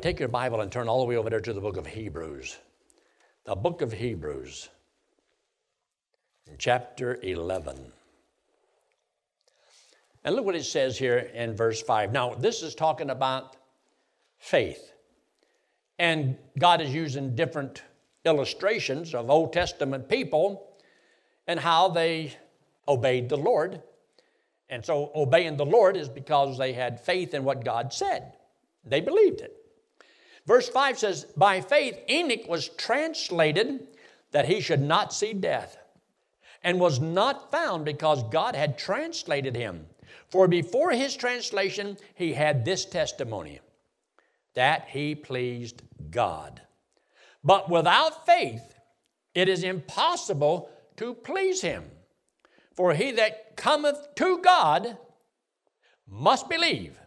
Take your Bible and turn all the way over there to the book of Hebrews. The book of Hebrews, chapter 11. And look what it says here in verse 5. Now, this is talking about faith. And God is using different illustrations of Old Testament people and how they obeyed the Lord. And so, obeying the Lord is because they had faith in what God said, they believed it. Verse 5 says, By faith Enoch was translated that he should not see death, and was not found because God had translated him. For before his translation, he had this testimony that he pleased God. But without faith, it is impossible to please him. For he that cometh to God must believe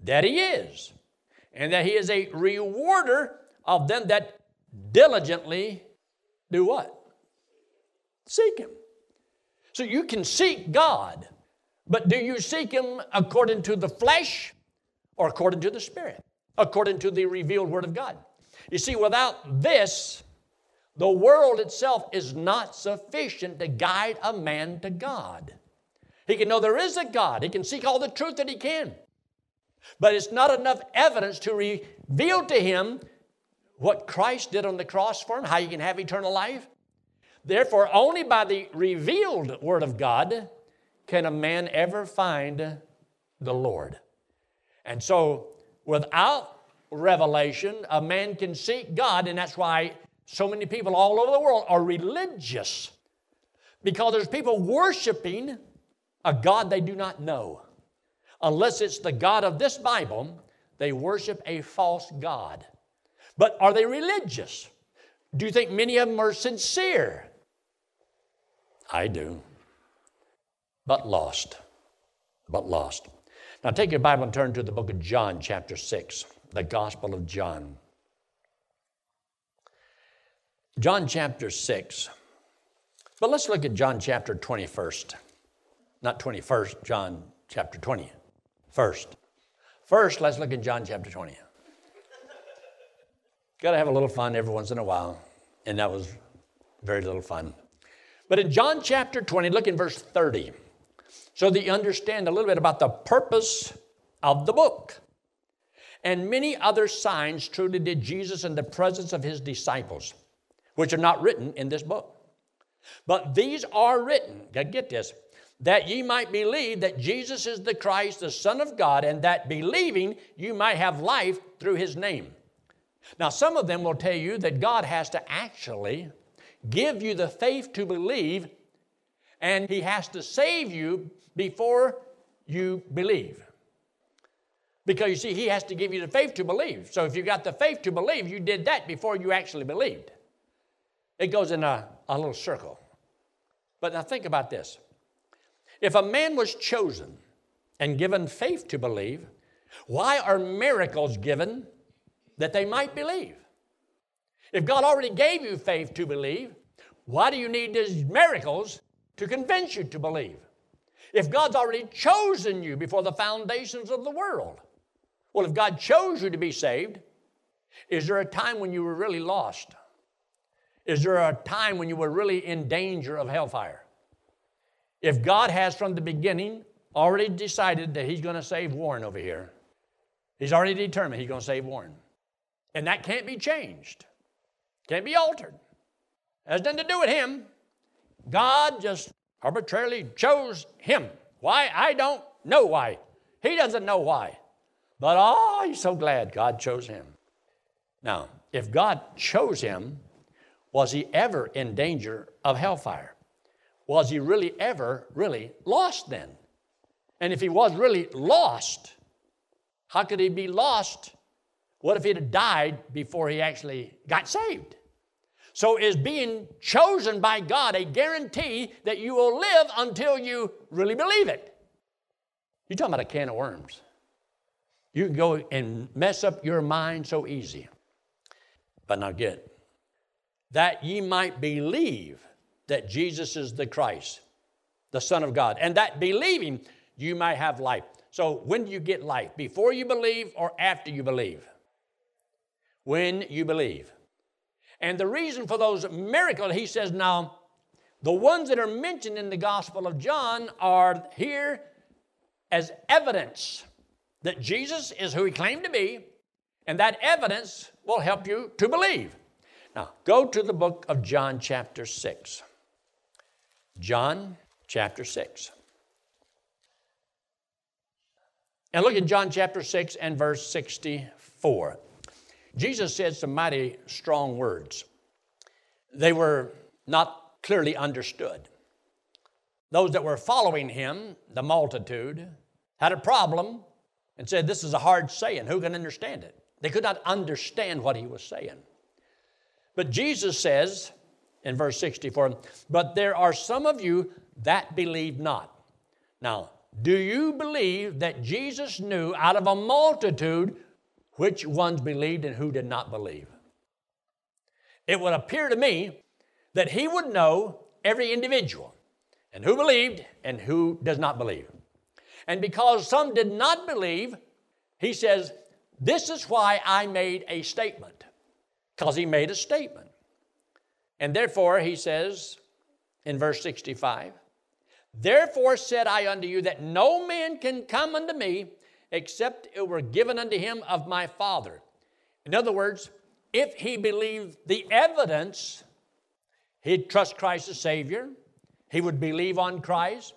that he is and that he is a rewarder of them that diligently do what? Seek him. So you can seek God, but do you seek him according to the flesh or according to the spirit? According to the revealed word of God. You see, without this, the world itself is not sufficient to guide a man to God. He can know there is a God. He can seek all the truth that he can. But it's not enough evidence to reveal to him what Christ did on the cross for him, how you can have eternal life. Therefore, only by the revealed Word of God can a man ever find the Lord. And so, without revelation, a man can seek God, and that's why so many people all over the world are religious. Because there's people worshiping a God they do not know unless it's the God of this Bible, they worship a false God. But are they religious? Do you think many of them are sincere? I do. But lost. But lost. Now take your Bible and turn to the book of John, chapter 6, the Gospel of John. John chapter 6. But let's look at John chapter 21st. Not 21st, John chapter 20 first. First, let's look at John chapter 20. Got to have a little fun every once in a while, and that was very little fun. But in John chapter 20, look in verse 30, so that you understand a little bit about the purpose of the book. And many other signs truly did Jesus in the presence of his disciples, which are not written in this book. But these are written, get this, that ye might believe that Jesus is the Christ, the Son of God, and that believing you might have life through his name. Now, some of them will tell you that God has to actually give you the faith to believe, and he has to save you before you believe. Because you see, he has to give you the faith to believe. So if you got the faith to believe, you did that before you actually believed. It goes in a, a little circle. But now think about this. If a man was chosen and given faith to believe, why are miracles given that they might believe? If God already gave you faith to believe, why do you need these miracles to convince you to believe? If God's already chosen you before the foundations of the world, well, if God chose you to be saved, is there a time when you were really lost? Is there a time when you were really in danger of hellfire? If God has from the beginning already decided that He's going to save Warren over here, He's already determined He's going to save Warren. And that can't be changed, can't be altered. Has nothing to do with Him. God just arbitrarily chose Him. Why? I don't know why. He doesn't know why. But oh, he's so glad God chose him. Now, if God chose him, was he ever in danger of hellfire? Was he really ever really lost then? And if he was really lost, how could he be lost? What if he had died before he actually got saved? So, is being chosen by God a guarantee that you will live until you really believe it? You're talking about a can of worms. You can go and mess up your mind so easy. But now get that ye might believe that Jesus is the Christ, the Son of God, and that believing you might have life. So, when do you get life? Before you believe or after you believe? when you believe. And the reason for those miracles, he says, now, the ones that are mentioned in the Gospel of John are here as evidence that Jesus is who he claimed to be, and that evidence will help you to believe. Now, go to the book of John, chapter 6. John, chapter 6. And look at John chapter 6 and verse 64. Jesus said some mighty strong words. They were not clearly understood. Those that were following him, the multitude, had a problem and said, This is a hard saying. Who can understand it? They could not understand what he was saying. But Jesus says in verse 64, But there are some of you that believe not. Now, do you believe that Jesus knew out of a multitude which ones believed and who did not believe. It would appear to me that he would know every individual and who believed and who does not believe. And because some did not believe, he says, This is why I made a statement. Because he made a statement. And therefore, he says in verse 65, Therefore said I unto you that no man can come unto me except it were given unto him of my Father. In other words, if he believed the evidence, he'd trust Christ as Savior, he would believe on Christ.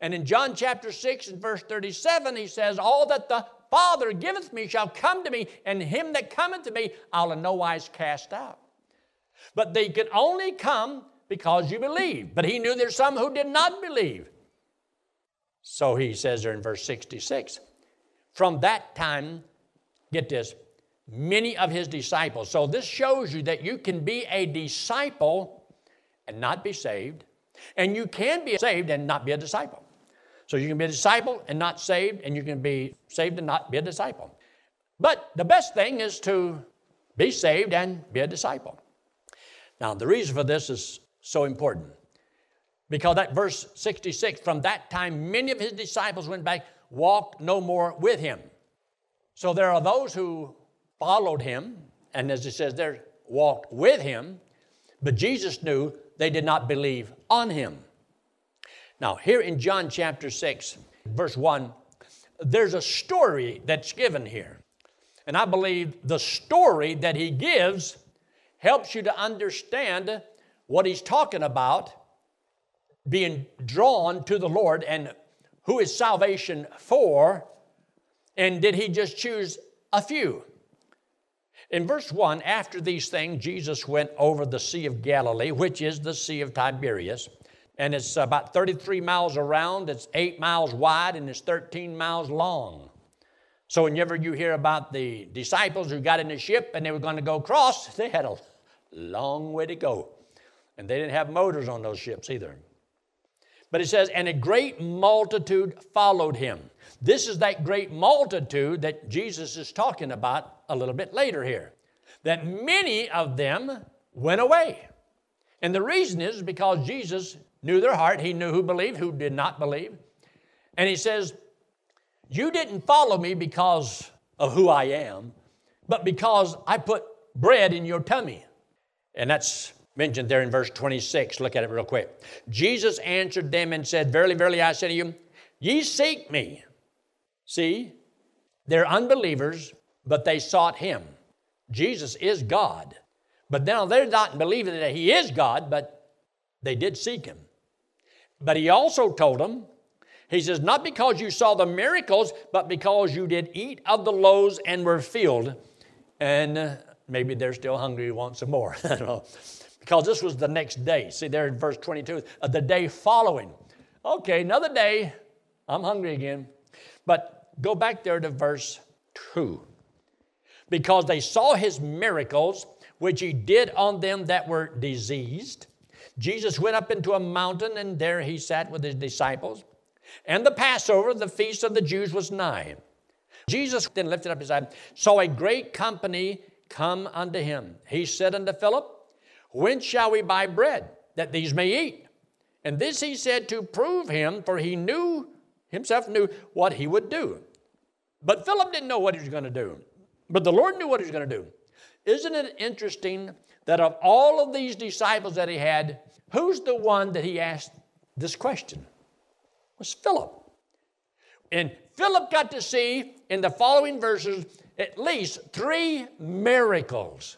And in John chapter 6 and verse 37, he says, All that the Father giveth me shall come to me, and him that cometh to me I'll in no wise cast out. But they could only come because you believe. But he knew there's some who did not believe. So he says there in verse 66 from that time, get this, many of his disciples. So this shows you that you can be a disciple and not be saved, and you can be saved and not be a disciple. So you can be a disciple and not saved, and you can be saved and not be a disciple. But the best thing is to be saved and be a disciple. Now, the reason for this is so important because that verse 66 from that time, many of his disciples went back walked no more with him. So there are those who followed him, and as it says there, walked with him, but Jesus knew they did not believe on him. Now, here in John chapter 6, verse 1, there's a story that's given here. And I believe the story that he gives helps you to understand what he's talking about being drawn to the Lord and who is salvation for? And did he just choose a few? In verse 1, after these things, Jesus went over the Sea of Galilee, which is the Sea of Tiberias. And it's about 33 miles around, it's 8 miles wide, and it's 13 miles long. So, whenever you hear about the disciples who got in the ship and they were going to go cross, they had a long way to go. And they didn't have motors on those ships either. But it says, and a great multitude followed him. This is that great multitude that Jesus is talking about a little bit later here. That many of them went away. And the reason is because Jesus knew their heart. He knew who believed, who did not believe. And he says, You didn't follow me because of who I am, but because I put bread in your tummy. And that's mentioned there in verse 26. Look at it real quick. Jesus answered them and said, Verily, verily, I say to you, ye seek me. See, they're unbelievers, but they sought him. Jesus is God. But now they're not believing that he is God, but they did seek him. But he also told them, he says, Not because you saw the miracles, but because you did eat of the loaves and were filled. And maybe they're still hungry, want some more. I don't know because this was the next day. See there in verse 22, uh, the day following. Okay, another day, I'm hungry again. But go back there to verse 2. Because they saw his miracles, which he did on them that were diseased. Jesus went up into a mountain, and there he sat with his disciples. And the Passover, the feast of the Jews, was nigh. Jesus then lifted up his eyes, saw a great company come unto him. He said unto Philip, when shall we buy bread that these may eat? And this he said to prove him, for he knew, himself knew what he would do. But Philip didn't know what he was going to do. But the Lord knew what he was going to do. Isn't it interesting that of all of these disciples that he had, who's the one that he asked this question? It was Philip. And Philip got to see in the following verses at least three miracles.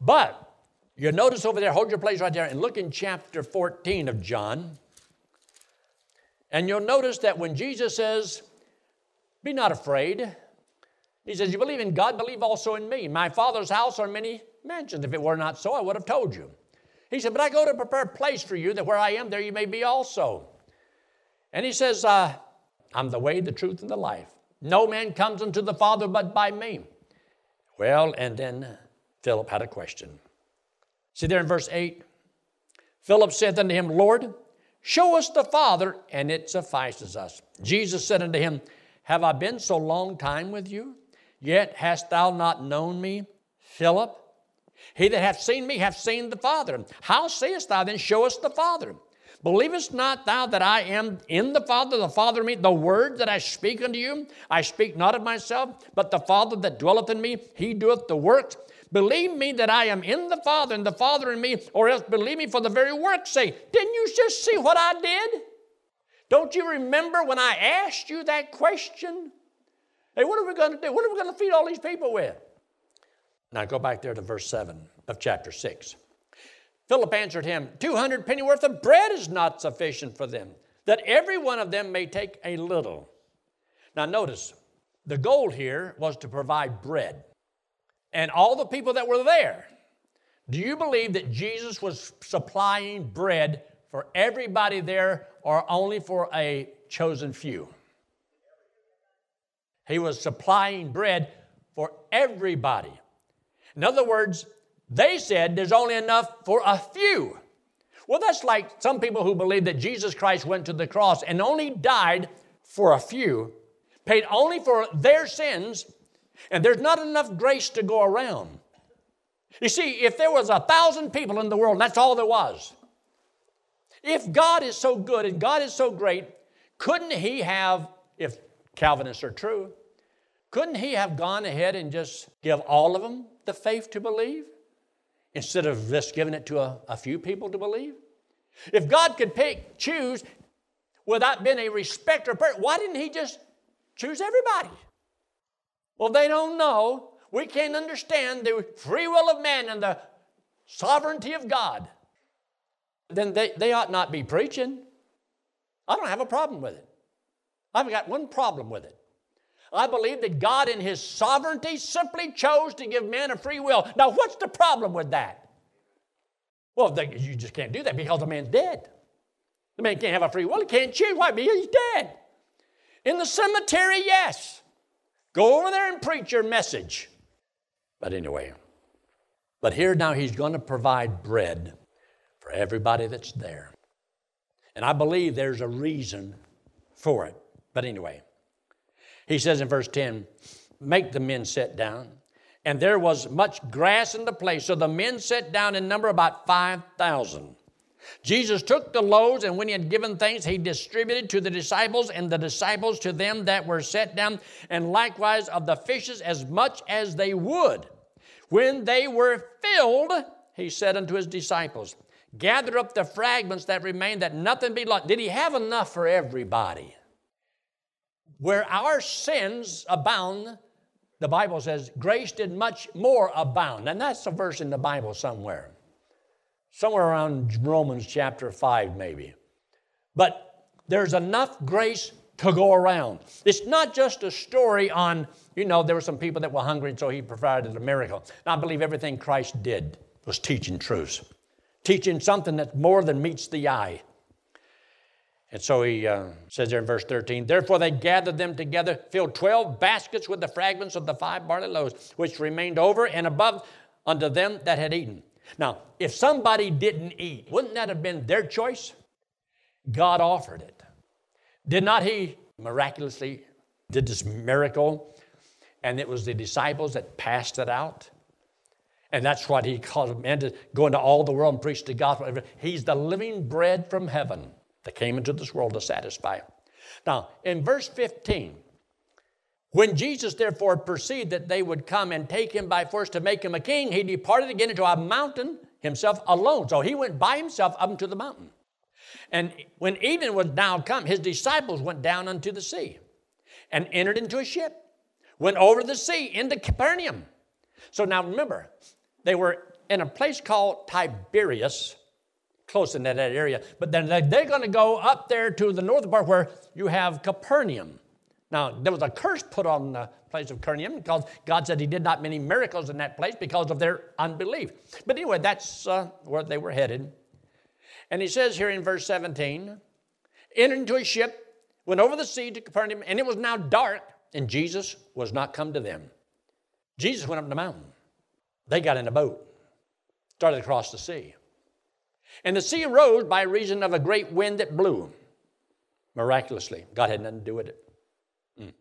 But you notice over there, hold your place right there, and look in chapter 14 of John. And you'll notice that when Jesus says, Be not afraid, he says, You believe in God, believe also in me. My Father's house are many mansions. If it were not so, I would have told you. He said, But I go to prepare a place for you, that where I am, there you may be also. And he says, uh, I'm the way, the truth, and the life. No man comes unto the Father but by me. Well, and then Philip had a question. See there in verse 8? Philip said unto him, Lord, show us the Father, and it suffices us. Jesus said unto him, Have I been so long time with you? Yet hast thou not known me, Philip? He that hath seen me hath seen the Father. How sayest thou then, Show us the Father? Believest not thou that I am in the Father, the Father in me? The word that I speak unto you, I speak not of myself, but the Father that dwelleth in me, he doeth the works. Believe me that I am in the Father and the Father in me, or else believe me for the very work's sake. Didn't you just see what I did? Don't you remember when I asked you that question? Hey, what are we going to do? What are we going to feed all these people with? Now go back there to verse 7 of chapter 6. Philip answered him, 200 pennyworth of bread is not sufficient for them, that every one of them may take a little. Now notice, the goal here was to provide bread. And all the people that were there, do you believe that Jesus was supplying bread for everybody there or only for a chosen few? He was supplying bread for everybody. In other words, they said there's only enough for a few. Well, that's like some people who believe that Jesus Christ went to the cross and only died for a few, paid only for their sins, and there's not enough grace to go around. You see, if there was a thousand people in the world, that's all there was. If God is so good and God is so great, couldn't He have, if Calvinists are true, couldn't He have gone ahead and just give all of them the faith to believe? Instead of just giving it to a, a few people to believe? If God could pick, choose without being a respecter of person, why didn't He just choose everybody? Well, they don't know. We can't understand the free will of man and the sovereignty of God. Then they, they ought not be preaching. I don't have a problem with it. I've got one problem with it. I believe that God, in His sovereignty, simply chose to give man a free will. Now, what's the problem with that? Well, you just can't do that because the man's dead. The man can't have a free will. He can't choose. Why? Because he's dead. In the cemetery, yes. Go over there and preach your message. But anyway, but here now he's going to provide bread for everybody that's there. And I believe there's a reason for it. But anyway, he says in verse 10, Make the men sit down. And there was much grass in the place. So the men sat down in number about 5,000. Jesus took the loaves, and when he had given thanks, he distributed to the disciples, and the disciples to them that were set down, and likewise of the fishes as much as they would. When they were filled, he said unto his disciples, Gather up the fragments that remain, that nothing be lost. Did he have enough for everybody? Where our sins abound, the Bible says, grace did much more abound. And that's a verse in the Bible somewhere. Somewhere around Romans chapter 5, maybe. But there's enough grace to go around. It's not just a story on, you know, there were some people that were hungry and so he provided a miracle. I believe everything Christ did was teaching truths, teaching something that more than meets the eye. And so he uh, says there in verse 13, Therefore they gathered them together, filled 12 baskets with the fragments of the five barley loaves, which remained over and above unto them that had eaten. Now, if somebody didn't eat, wouldn't that have been their choice? God offered it. Did not he miraculously did this miracle? And it was the disciples that passed it out. And that's what he called them to go into all the world and preach the gospel. He's the living bread from heaven that came into this world to satisfy. Him. Now, in verse 15, When Jesus therefore perceived that they would come and take him by force to make him a king, he departed again into a mountain himself alone. So he went by himself up into the mountain. And when evening was now come, his disciples went down unto the sea and entered into a ship, went over the sea into Capernaum. So now remember, they were in a place called Tiberias, close in that area, but then they're going to go up there to the northern part where you have Capernaum. Now, there was a curse put on the place of Capernaum because God said He did not many miracles in that place because of their unbelief. But anyway, that's uh, where they were headed. And He says here in verse 17, entered into a ship, went over the sea to Capernaum, and it was now dark, and Jesus was not come to them. Jesus went up the mountain. They got in a boat, started across the sea. And the sea arose by reason of a great wind that blew. Miraculously, God had nothing to do with it. Mm.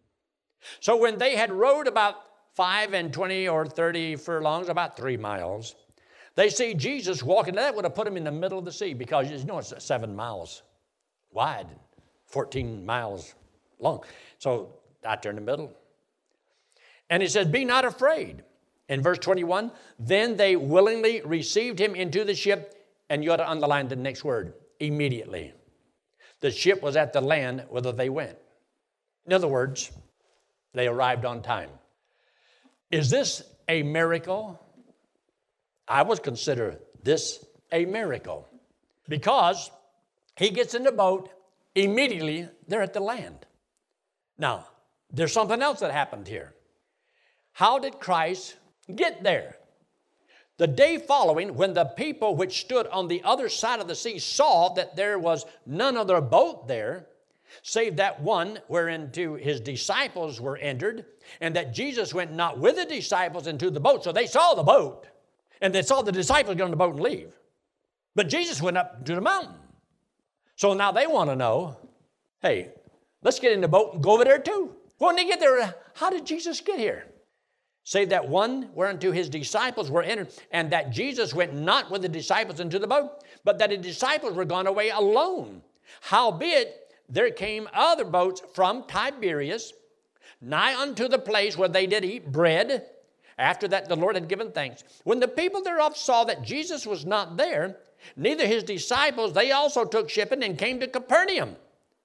So when they had rowed about five and twenty or thirty furlongs, about three miles, they see Jesus walking. That would have put him in the middle of the sea because you know it's seven miles wide, 14 miles long. So out there in the middle. And he says, Be not afraid. In verse 21, then they willingly received him into the ship, and you ought to underline the next word immediately. The ship was at the land whither they went. In other words, they arrived on time. Is this a miracle? I would consider this a miracle because he gets in the boat, immediately they're at the land. Now, there's something else that happened here. How did Christ get there? The day following, when the people which stood on the other side of the sea saw that there was none other boat there, save that one whereinto his disciples were entered, and that Jesus went not with the disciples into the boat. So they saw the boat, and they saw the disciples get on the boat and leave. But Jesus went up to the mountain. So now they want to know hey, let's get in the boat and go over there too. When they get there, how did Jesus get here? Save that one whereunto his disciples were entered, and that Jesus went not with the disciples into the boat, but that the disciples were gone away alone. Howbeit, there came other boats from Tiberias, nigh unto the place where they did eat bread. After that, the Lord had given thanks. When the people thereof saw that Jesus was not there, neither his disciples, they also took shipping and came to Capernaum,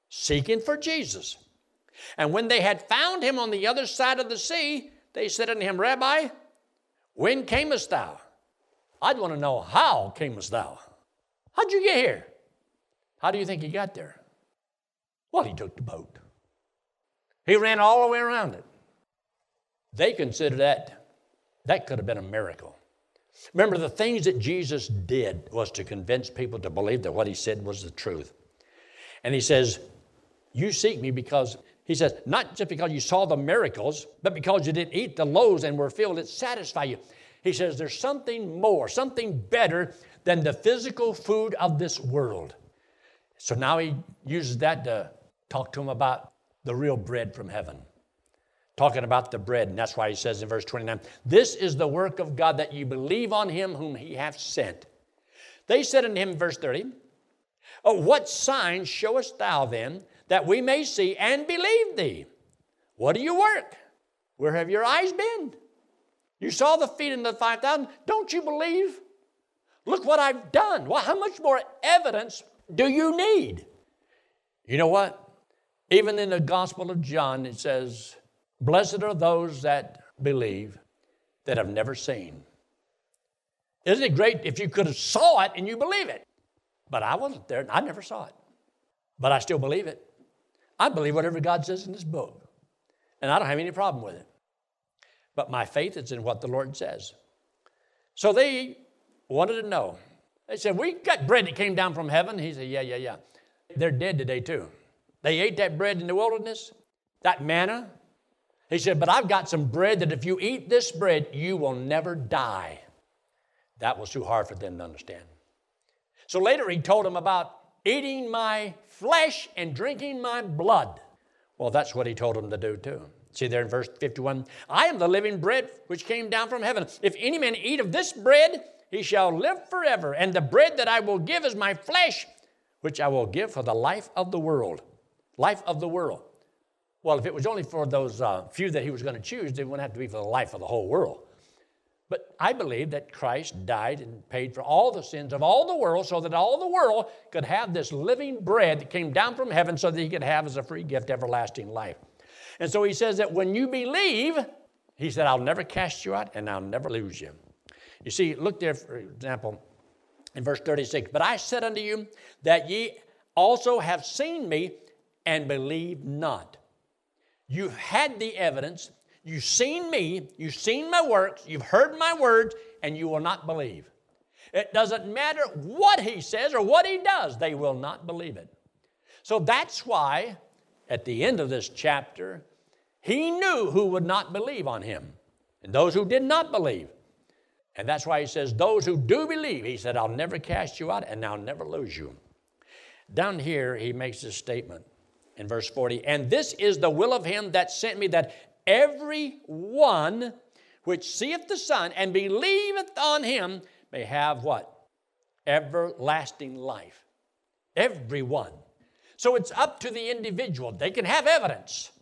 seeking for Jesus. And when they had found him on the other side of the sea, they said unto him, Rabbi, when camest thou? I'd want to know how camest thou? How'd you get here? How do you think he got there? Well, he took the boat. He ran all the way around it. They considered that that could have been a miracle. Remember, the things that Jesus did was to convince people to believe that what he said was the truth. And he says, You seek me because, he says, not just because you saw the miracles, but because you didn't eat the loaves and were filled, it satisfied you. He says, There's something more, something better than the physical food of this world. So now he uses that to Talk to him about the real bread from heaven. Talking about the bread, and that's why he says in verse 29 This is the work of God that you believe on him whom he hath sent. They said unto him, verse 30, oh, What sign showest thou then that we may see and believe thee? What do you work? Where have your eyes been? You saw the feet of the 5,000. Don't you believe? Look what I've done. Well, how much more evidence do you need? You know what? Even in the Gospel of John, it says, Blessed are those that believe that have never seen. Isn't it great if you could have saw it and you believe it? But I wasn't there, I never saw it. But I still believe it. I believe whatever God says in this book. And I don't have any problem with it. But my faith is in what the Lord says. So they wanted to know. They said, We got bread that came down from heaven. He said, Yeah, yeah, yeah. They're dead today, too. They ate that bread in the wilderness, that manna. He said, But I've got some bread that if you eat this bread, you will never die. That was too hard for them to understand. So later he told them about eating my flesh and drinking my blood. Well, that's what he told them to do too. See there in verse 51 I am the living bread which came down from heaven. If any man eat of this bread, he shall live forever. And the bread that I will give is my flesh, which I will give for the life of the world life of the world. Well, if it was only for those uh, few that he was going to choose, it wouldn't have to be for the life of the whole world. But I believe that Christ died and paid for all the sins of all the world so that all the world could have this living bread that came down from heaven so that he could have as a free gift everlasting life. And so he says that when you believe, he said, I'll never cast you out and I'll never lose you. You see, look there, for example, in verse 36 But I said unto you that ye also have seen me and believe not. You've had the evidence, you've seen me, you've seen my works, you've heard my words, and you will not believe. It doesn't matter what he says or what he does, they will not believe it. So that's why at the end of this chapter, he knew who would not believe on him and those who did not believe. And that's why he says, Those who do believe, he said, I'll never cast you out and I'll never lose you. Down here, he makes this statement in verse 40 And this is the will of him that sent me, that every one which seeth the Son and believeth on him may have what? Everlasting life. Everyone. So it's up to the individual. They can have evidence.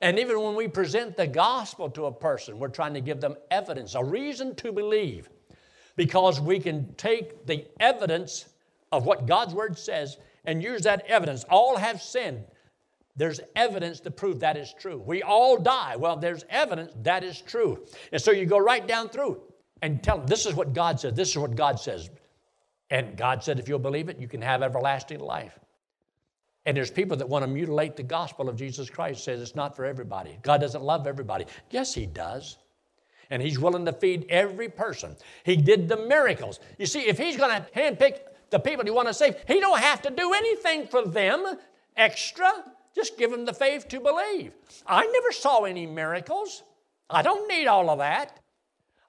And even when we present the gospel to a person, we're trying to give them evidence, a reason to believe, because we can take the evidence of what God's word says and use that evidence. All have sinned. There's evidence to prove that is true. We all die. Well, there's evidence that is true. And so you go right down through and tell them, this is what God says, this is what God says. And God said, if you'll believe it, you can have everlasting life. And there's people that want to mutilate the gospel of Jesus Christ, says it's not for everybody. God doesn't love everybody. Yes, He does. And He's willing to feed every person. He did the miracles. You see, if He's going to handpick the people He want to save, He don't have to do anything for them extra. Just give them the faith to believe. I never saw any miracles. I don't need all of that.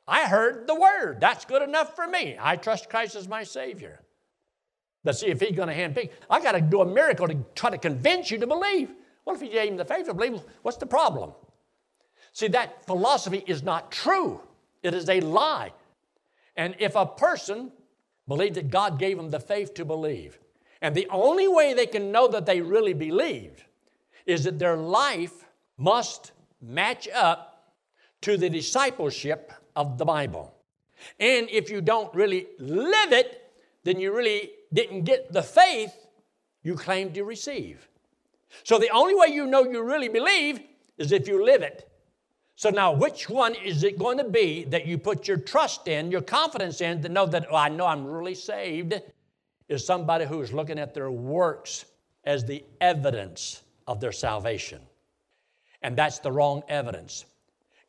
I heard the word. That's good enough for me. I trust Christ as my Savior. Let's see if he's going to handpick. I got to do a miracle to try to convince you to believe. Well, if he gave him the faith to believe, what's the problem? See, that philosophy is not true. It is a lie. And if a person believed that God gave them the faith to believe, and the only way they can know that they really believed is that their life must match up to the discipleship of the Bible. And if you don't really live it, then you really didn't get the faith you claim to receive. So the only way you know you really believe is if you live it. So now, which one is it going to be that you put your trust in, your confidence in, to know that, oh, I know I'm really saved? Is somebody who is looking at their works as the evidence of their salvation. And that's the wrong evidence.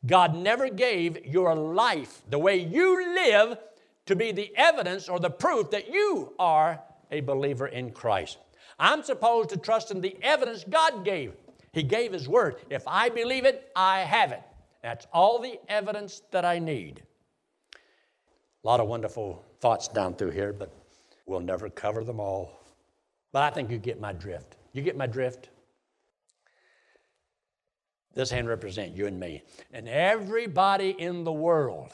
God never gave your life, the way you live, to be the evidence or the proof that you are a believer in Christ. I'm supposed to trust in the evidence God gave. He gave His Word. If I believe it, I have it. That's all the evidence that I need. A lot of wonderful thoughts down through here, but we'll never cover them all. But I think you get my drift. You get my drift? This hand represents you and me. And everybody in the world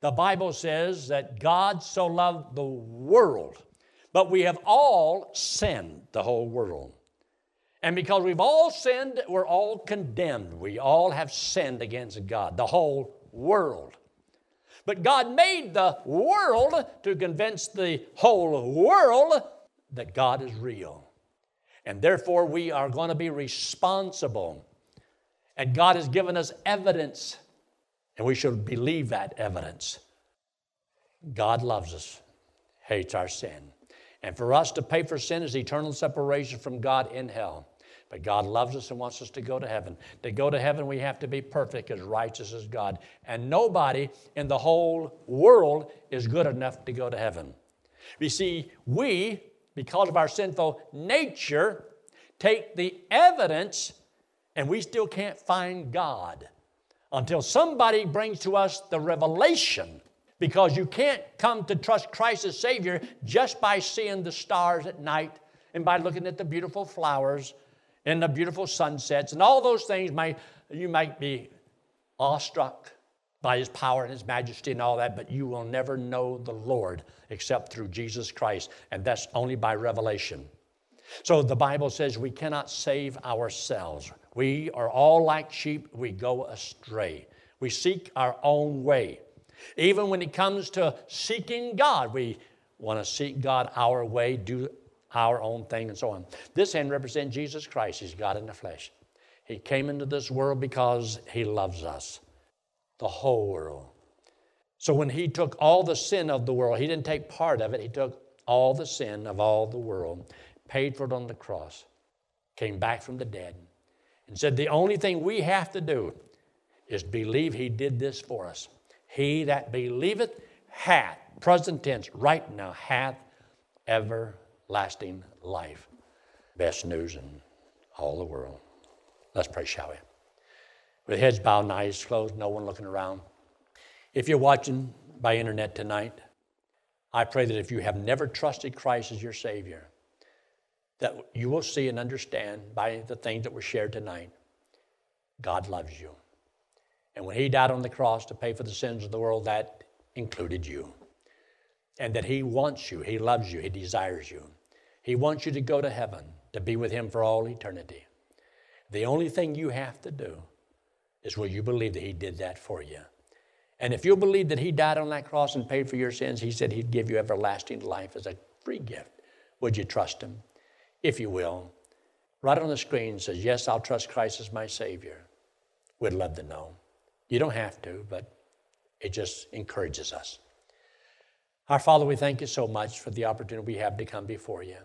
the Bible says that God so loved the world, but we have all sinned, the whole world. And because we've all sinned, we're all condemned. We all have sinned against God, the whole world. But God made the world to convince the whole world that God is real. And therefore, we are going to be responsible. And God has given us evidence and we should believe that evidence. God loves us, hates our sin. And for us to pay for sin is eternal separation from God in hell. But God loves us and wants us to go to heaven. To go to heaven, we have to be perfect, as righteous as God. And nobody in the whole world is good enough to go to heaven. You see, we, because of our sinful nature, take the evidence and we still can't find God until somebody brings to us the revelation because you can't come to trust Christ as Savior just by seeing the stars at night and by looking at the beautiful flowers and the beautiful sunsets and all those things. Might, you might be awestruck by His power and His majesty and all that, but you will never know the Lord except through Jesus Christ, and that's only by revelation. So the Bible says we cannot save ourselves. We are all like sheep, we go astray. We seek our own way. Even when it comes to seeking God, we want to seek God our way, do our own thing, and so on. This hand represents Jesus Christ. He's God in the flesh. He came into this world because He loves us, the whole world. So when He took all the sin of the world, He didn't take part of it, He took all the sin of all the world, paid for it on the cross, came back from the dead, and said, The only thing we have to do is believe He did this for us. He that believeth hath, present tense, right now, hath everlasting life. Best news in all the world. Let's pray, shall we? With heads bowed and eyes closed, no one looking around. If you're watching by internet tonight, I pray that if you have never trusted Christ as your Savior, that you will see and understand by the things that were shared tonight God loves you. And when He died on the cross to pay for the sins of the world, that included you. And that He wants you, He loves you, He desires you. He wants you to go to heaven, to be with Him for all eternity. The only thing you have to do is will you believe that He did that for you? And if you'll believe that He died on that cross and paid for your sins, He said He'd give you everlasting life as a free gift. Would you trust Him? If you will, right on the screen says, Yes, I'll trust Christ as my Savior. We'd love to know. You don't have to, but it just encourages us. Our Father, we thank you so much for the opportunity we have to come before you.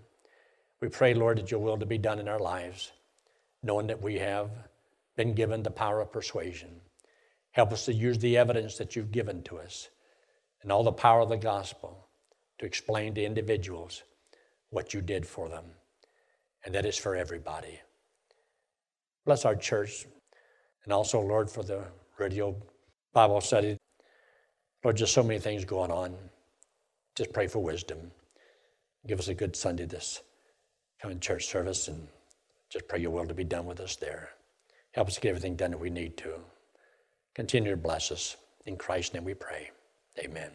We pray, Lord, that your will to be done in our lives, knowing that we have been given the power of persuasion. Help us to use the evidence that you've given to us and all the power of the gospel to explain to individuals what you did for them. And that is for everybody. Bless our church and also, Lord, for the radio Bible study. Lord, just so many things going on. Just pray for wisdom. Give us a good Sunday this coming church service and just pray your will to be done with us there. Help us get everything done that we need to. Continue to bless us. In Christ's name we pray. Amen.